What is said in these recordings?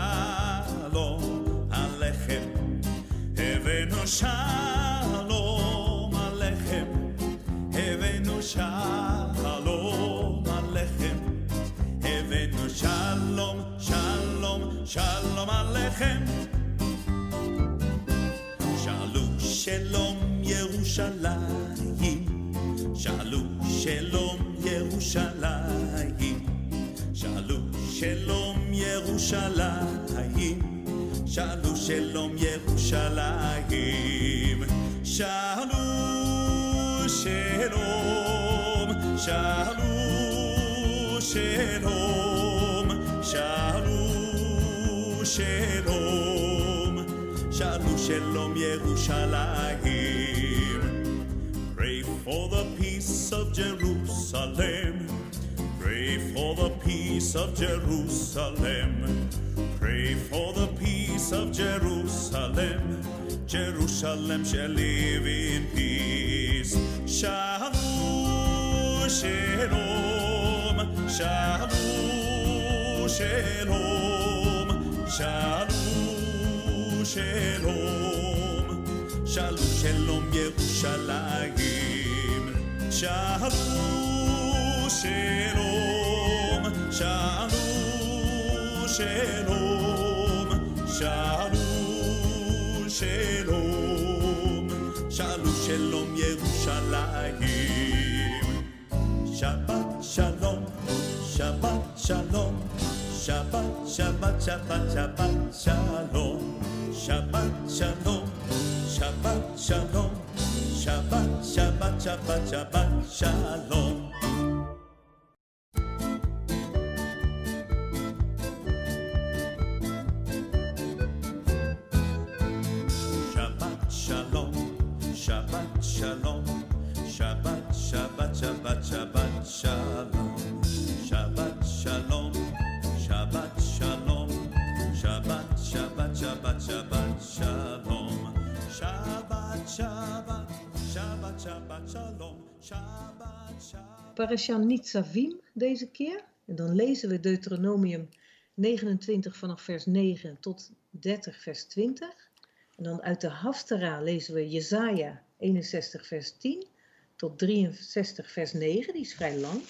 הבאנו שלום עליכם, הבאנו שלום עליכם, הבאנו שלום עליכם, הבאנו שלום, שלום, שלום עליכם. שאלו שלום ירושלים, שאלו שלום ירושלים, שאלו שלום ירושלים, שאלו שלום ירושלים, שאלו שלום, שאלו שלום, שאלו שלום, שאלו שלום ירושלים. Pray for the peace of Jerusalem. Peace of Jerusalem. Pray for the peace of Jerusalem. Jerusalem shall live in peace. Shalom, shalom, shalom, shalom, shalom, shalom. Shalom, shalom, Yerushalayim. Shalom, shalom, shalom, shalom, shalom, shalom, shalom, shalom. Shabbat shalom, Shabbat shalom, Shabbat, Shabbat, Shabbat, Shabbat shalom, Shabbat shalom, Shabbat shalom, Shabbat, Shabbat, Shabbat, Shabbat shalom. Shabbat, shalom, Nitzavim deze keer. En dan lezen we Deuteronomium 29 vanaf vers 9 tot 30 vers 20. En dan uit de Haftara lezen we Jesaja 61 vers 10 tot 63 vers 9. Die is vrij lang.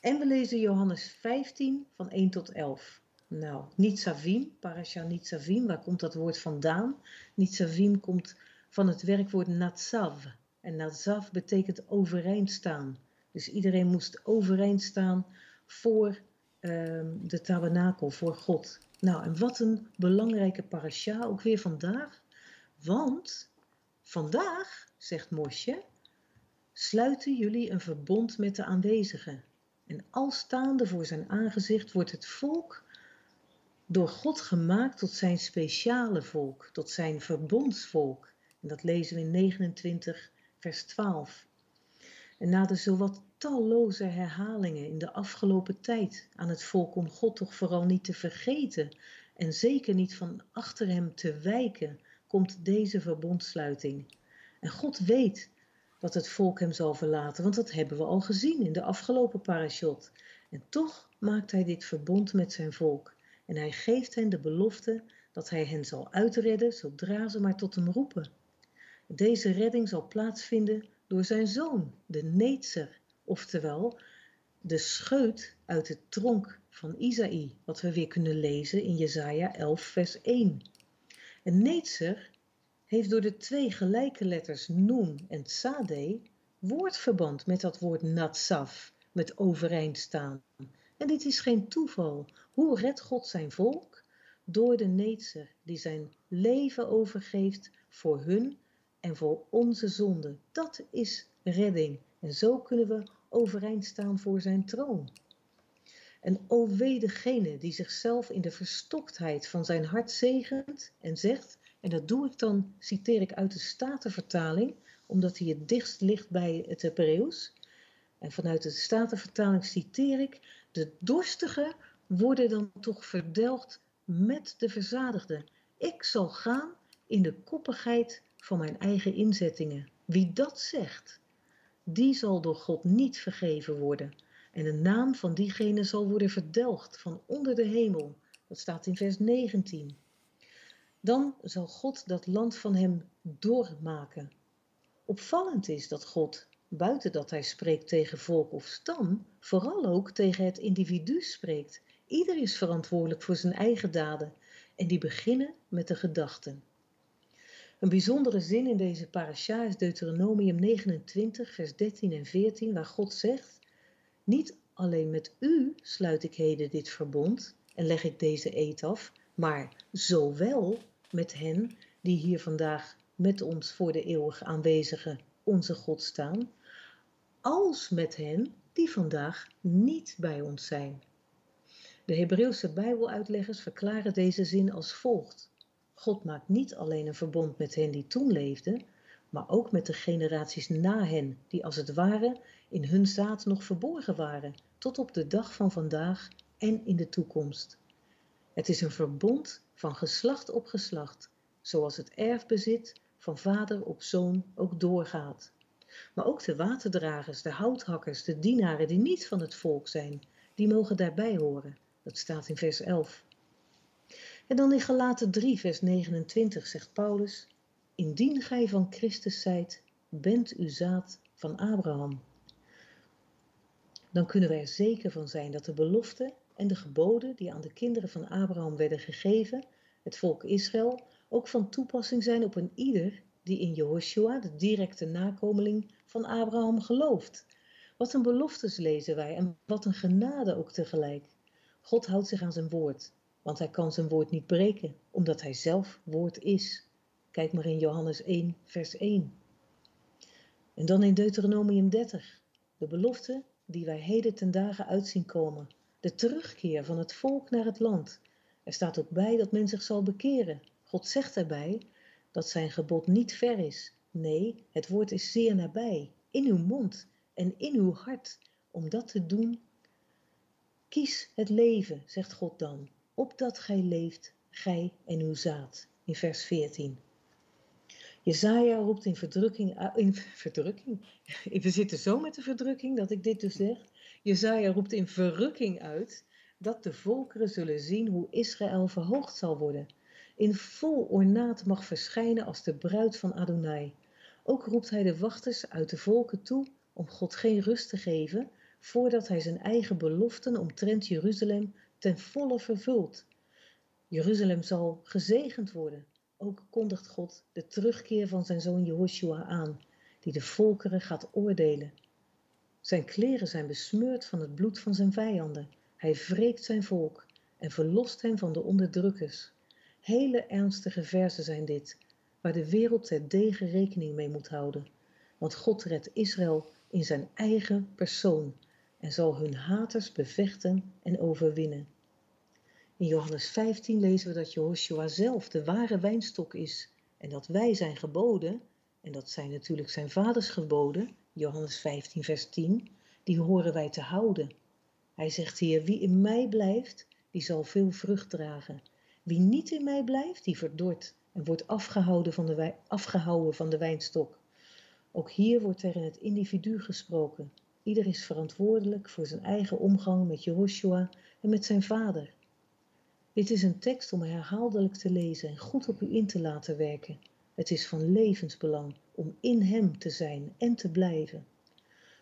En we lezen Johannes 15 van 1 tot 11. Nou, Nitzavim, Parasha Nitzavim, waar komt dat woord vandaan? Nitzavim komt van het werkwoord Natsav. En Natsav betekent overeind staan. Dus iedereen moest overeind staan voor ehm, de tabernakel, voor God. Nou, en wat een belangrijke parasha, ook weer vandaag. Want vandaag, zegt Mosje, sluiten jullie een verbond met de aanwezigen. En al staande voor zijn aangezicht wordt het volk door God gemaakt tot zijn speciale volk, tot zijn verbondsvolk. En dat lezen we in 29, vers 12. En na de zowat talloze herhalingen in de afgelopen tijd aan het volk om God toch vooral niet te vergeten en zeker niet van achter hem te wijken, komt deze verbondsluiting. En God weet dat het volk hem zal verlaten, want dat hebben we al gezien in de afgelopen parashot. En toch maakt hij dit verbond met zijn volk. En hij geeft hen de belofte dat hij hen zal uitredden zodra ze maar tot hem roepen. Deze redding zal plaatsvinden door zijn zoon, de Neetser, oftewel de scheut uit de tronk van Isaïe, wat we weer kunnen lezen in Jesaja 11 vers 1. En Netzer heeft door de twee gelijke letters Noen en Tzade woordverband met dat woord Natsav, met overeind staan. En dit is geen toeval. Hoe redt God zijn volk? Door de Netzer die zijn leven overgeeft voor hun en voor onze zonde. Dat is redding. En zo kunnen we overeind staan voor zijn troon. En o wee degene die zichzelf in de verstoktheid van zijn hart zegent en zegt, en dat doe ik dan, citeer ik uit de Statenvertaling, omdat hij het dichtst ligt bij het Hebreeuws. En vanuit de Statenvertaling citeer ik, de dorstigen worden dan toch verdelgd met de verzadigden. Ik zal gaan in de koppigheid van mijn eigen inzettingen. Wie dat zegt, die zal door God niet vergeven worden. En de naam van diegene zal worden verdelgd van onder de hemel. Dat staat in vers 19. Dan zal God dat land van hem doormaken. Opvallend is dat God, buiten dat hij spreekt tegen volk of stam, vooral ook tegen het individu spreekt. Ieder is verantwoordelijk voor zijn eigen daden en die beginnen met de gedachten. Een bijzondere zin in deze parasha is Deuteronomium 29, vers 13 en 14, waar God zegt: Niet alleen met u sluit ik heden dit verbond en leg ik deze eed af, maar zowel met hen die hier vandaag met ons voor de eeuwig aanwezige onze God staan, als met hen die vandaag niet bij ons zijn. De Hebreeuwse Bijbeluitleggers verklaren deze zin als volgt. God maakt niet alleen een verbond met hen die toen leefden, maar ook met de generaties na hen, die als het ware in hun zaad nog verborgen waren, tot op de dag van vandaag en in de toekomst. Het is een verbond van geslacht op geslacht, zoals het erfbezit van vader op zoon ook doorgaat. Maar ook de waterdragers, de houthakkers, de dienaren die niet van het volk zijn, die mogen daarbij horen. Dat staat in vers 11. En dan in Galaten 3, vers 29 zegt Paulus: Indien gij van Christus zijt, bent u zaad van Abraham. Dan kunnen wij er zeker van zijn dat de belofte en de geboden die aan de kinderen van Abraham werden gegeven, het volk Israël, ook van toepassing zijn op een ieder die in Jehoshua, de directe nakomeling van Abraham, gelooft. Wat een beloftes lezen wij en wat een genade ook tegelijk. God houdt zich aan zijn woord want hij kan zijn woord niet breken, omdat hij zelf woord is. Kijk maar in Johannes 1, vers 1. En dan in Deuteronomium 30, de belofte die wij heden ten dagen uitzien komen, de terugkeer van het volk naar het land. Er staat ook bij dat men zich zal bekeren. God zegt erbij dat zijn gebod niet ver is. Nee, het woord is zeer nabij, in uw mond en in uw hart, om dat te doen. Kies het leven, zegt God dan, opdat gij leeft, gij en uw zaad. In vers 14. Jezaja roept in verdrukking, in verdrukking, we zitten zo met de verdrukking dat ik dit dus zeg. Jezaja roept in verrukking uit dat de volkeren zullen zien hoe Israël verhoogd zal worden. In vol ornaat mag verschijnen als de bruid van Adonai. Ook roept hij de wachters uit de volken toe om God geen rust te geven, voordat hij zijn eigen beloften omtrent Jeruzalem ten volle vervuld. Jeruzalem zal gezegend worden. Ook kondigt God de terugkeer van zijn zoon Jehoshua aan, die de volkeren gaat oordelen. Zijn kleren zijn besmeurd van het bloed van zijn vijanden. Hij wreekt zijn volk en verlost hen van de onderdrukkers. Hele ernstige verzen zijn dit, waar de wereld ter degen rekening mee moet houden. Want God redt Israël in zijn eigen persoon en zal hun haters bevechten en overwinnen. In Johannes 15 lezen we dat Jehoshua zelf de ware wijnstok is en dat wij zijn geboden, en dat zijn natuurlijk zijn vaders geboden, Johannes 15 vers 10, die horen wij te houden. Hij zegt hier, wie in mij blijft, die zal veel vrucht dragen. Wie niet in mij blijft, die verdort en wordt afgehouden van de, afgehouden van de wijnstok. Ook hier wordt er in het individu gesproken. Ieder is verantwoordelijk voor zijn eigen omgang met Jehoshua en met zijn vader. Dit is een tekst om herhaaldelijk te lezen en goed op u in te laten werken. Het is van levensbelang om in Hem te zijn en te blijven.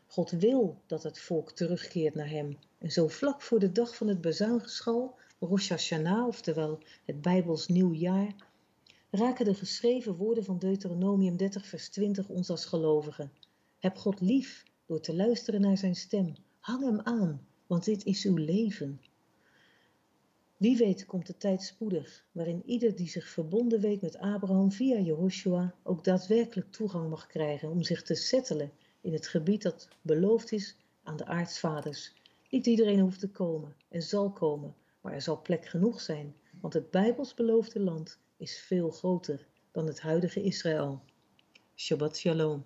God wil dat het volk terugkeert naar hem. En zo vlak voor de dag van het bezuingeschal, Rosh Hashanah, oftewel het Bijbels nieuwjaar, raken de geschreven woorden van Deuteronomium 30 vers 20 ons als gelovigen. Heb God lief door te luisteren naar zijn stem. Hang hem aan, want dit is uw leven. Wie weet komt de tijd spoedig waarin ieder die zich verbonden weet met Abraham via Jehoshua ook daadwerkelijk toegang mag krijgen om zich te settelen in het gebied dat beloofd is aan de aartsvaders. Niet iedereen hoeft te komen en zal komen, maar er zal plek genoeg zijn, want het Bijbels beloofde land is veel groter dan het huidige Israël. Shabbat Shalom.